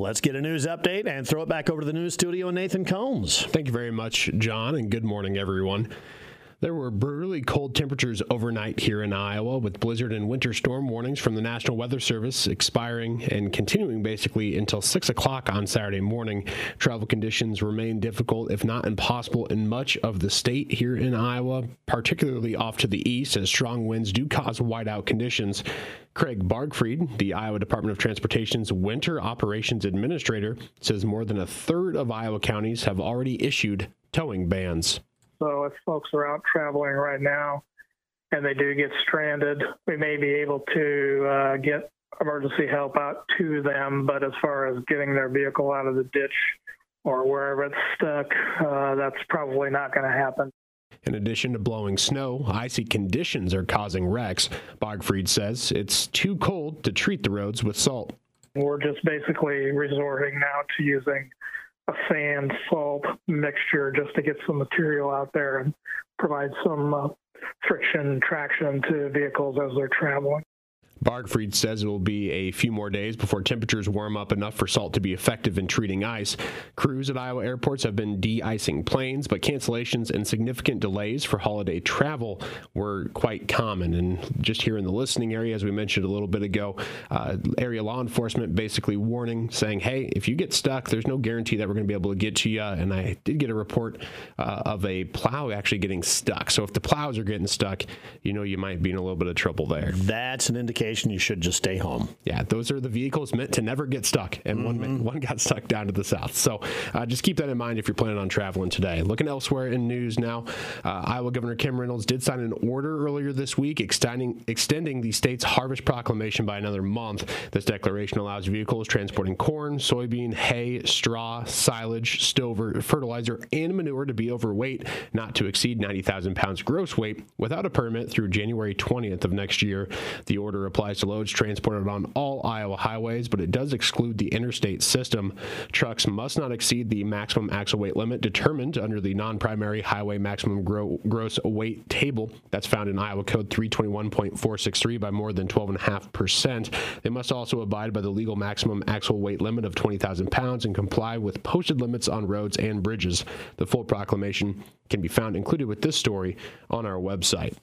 Let's get a news update and throw it back over to the news studio, and Nathan Combs. Thank you very much, John, and good morning, everyone. There were brutally cold temperatures overnight here in Iowa, with blizzard and winter storm warnings from the National Weather Service expiring and continuing basically until 6 o'clock on Saturday morning. Travel conditions remain difficult, if not impossible, in much of the state here in Iowa, particularly off to the east, as strong winds do cause whiteout conditions. Craig Bargfrede, the Iowa Department of Transportation's Winter Operations Administrator, says more than a third of Iowa counties have already issued towing bans. So if folks are out traveling right now and they do get stranded, we may be able to uh, get emergency help out to them. But as far as getting their vehicle out of the ditch or wherever it's stuck, uh, that's probably not going to happen. In addition to blowing snow, icy conditions are causing wrecks. Bargfrede says it's too cold to treat the roads with salt. We're just basically resorting now to using a sand salt mixture just to get some material out there and provide some uh, friction traction to vehicles as they're traveling. Bargfrede says it will be a few more days before temperatures warm up enough for salt to be effective in treating ice. Crews at Iowa airports have been de icing planes, but cancellations and significant delays for holiday travel were quite common. And just here in the listening area, as we mentioned a little bit ago, uh, area law enforcement basically warning, saying, hey, if you get stuck, there's no guarantee that we're going to be able to get to you. And I did get a report uh, of a plow actually getting stuck. So if the plows are getting stuck, you know you might be in a little bit of trouble there. That's an indication you should just stay home. Yeah, those are the vehicles meant to never get stuck, and mm-hmm. one one got stuck down to the south. So uh, just keep that in mind if you're planning on traveling today. Looking elsewhere in news now, uh, Iowa Governor Kim Reynolds did sign an order earlier this week extending extending the state's harvest proclamation by another month. This declaration allows vehicles transporting corn, soybean, hay, straw, silage, stover, fertilizer, and manure to be overweight, not to exceed 90,000 pounds gross weight, without a permit through January 20th of next year. The order applies to loads transported on all Iowa highways, but it does exclude the interstate system. Trucks must not exceed the maximum axle weight limit determined under the non primary highway maximum gro- gross weight table that's found in Iowa Code 321.463 by more than 12.5%. They must also abide by the legal maximum axle weight limit of 20,000 pounds and comply with posted limits on roads and bridges. The full proclamation can be found included with this story on our website.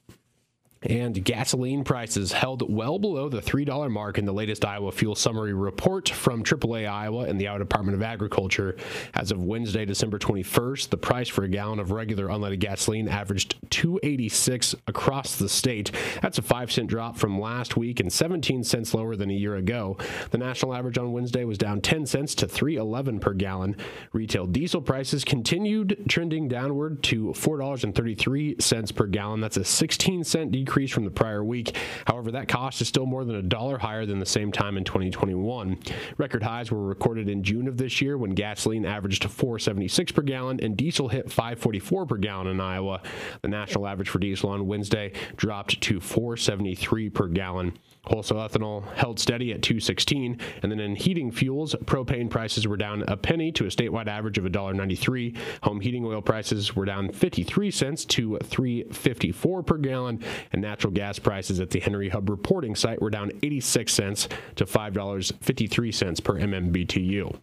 And gasoline prices held well below the $3 mark in the latest Iowa Fuel Summary report from AAA Iowa and the Iowa Department of Agriculture. As of Wednesday, December 21st, the price for a gallon of regular unleaded gasoline averaged 286 across the state. That's a 5 cent drop from last week and 17 cents lower than a year ago. The national average on Wednesday was down 10 cents to 311 per gallon. Retail diesel prices continued trending downward to $4.33 per gallon. That's a 16 cent decrease increase from the prior week. However, that cost is still more than a dollar higher than the same time in 2021. Record highs were recorded in June of this year when gasoline averaged 476 per gallon and diesel hit 544 per gallon in Iowa. The national average for diesel on Wednesday dropped to 473 per gallon. Wholesale ethanol held steady at 216, and then in heating fuels, propane prices were down a penny to a statewide average of $1.93. Home heating oil prices were down 53 cents to 3.54 per gallon, and natural gas prices at the Henry Hub reporting site were down 86 cents to $5.53 per MMBTU.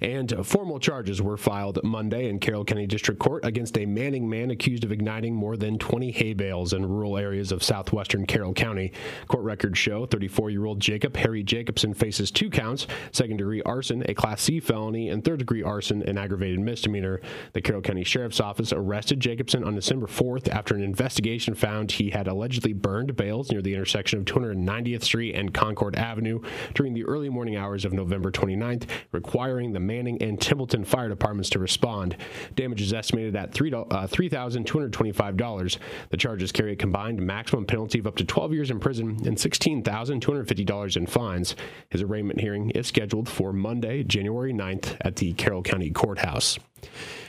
And formal charges were filed Monday in Carroll County District Court against a Manning man accused of igniting more than 20 hay bales in rural areas of southwestern Carroll County. Court records show 34 year old Jacob Harry Jacobson faces two counts second degree arson, a Class C felony, and third degree arson, an aggravated misdemeanor. The Carroll County Sheriff's Office arrested Jacobson on December 4th after an investigation found he had allegedly burned bales near the intersection of 290th Street and Concord Avenue during the early morning hours of November 29th, requiring the Manning and Templeton fire departments to respond. Damage is estimated at $3,225. Uh, the charges carry a combined maximum penalty of up to 12 years in prison and $16,250 in fines. His arraignment hearing is scheduled for Monday, January 9th at the Carroll County Courthouse.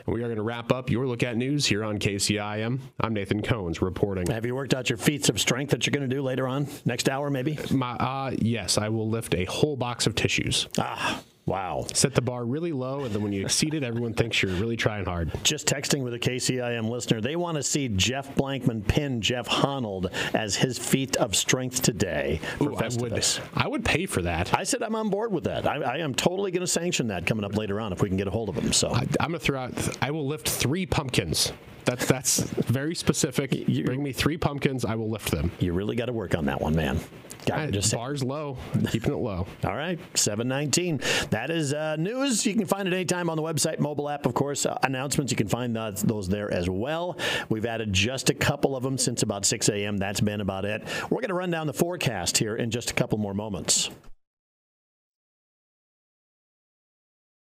We are going to wrap up your look at news here on KCIM. I'm Nathan Cohns reporting. Have you worked out your feats of strength that you're going to do later on, next hour maybe? My, uh, yes, I will lift a whole box of tissues. Ah. Wow. Set the bar really low, and then when you exceed it, everyone thinks you're really trying hard. Just texting with a KCIM listener. They want to see Jeff Blankman pin Jeff Honnold as his feat of strength today for Ooh, I would, Festivus. I would pay for that. I said I'm on board with that. I, I am totally going to sanction that coming up later on if we can get a hold of him. So I, I'm gonna throw out. I will lift three pumpkins. That's that's very specific. Bring me three pumpkins. I will lift them. you really got to work on that one, man. I'm just saying. Bars low, keeping it low. All right, 719. That is uh, news. You can find it anytime on the website, mobile app, of course. Uh, announcements, you can find that, those there as well. We've added just a couple of them since about 6 a.m. That's been about it. We're going to run down the forecast here in just a couple more moments.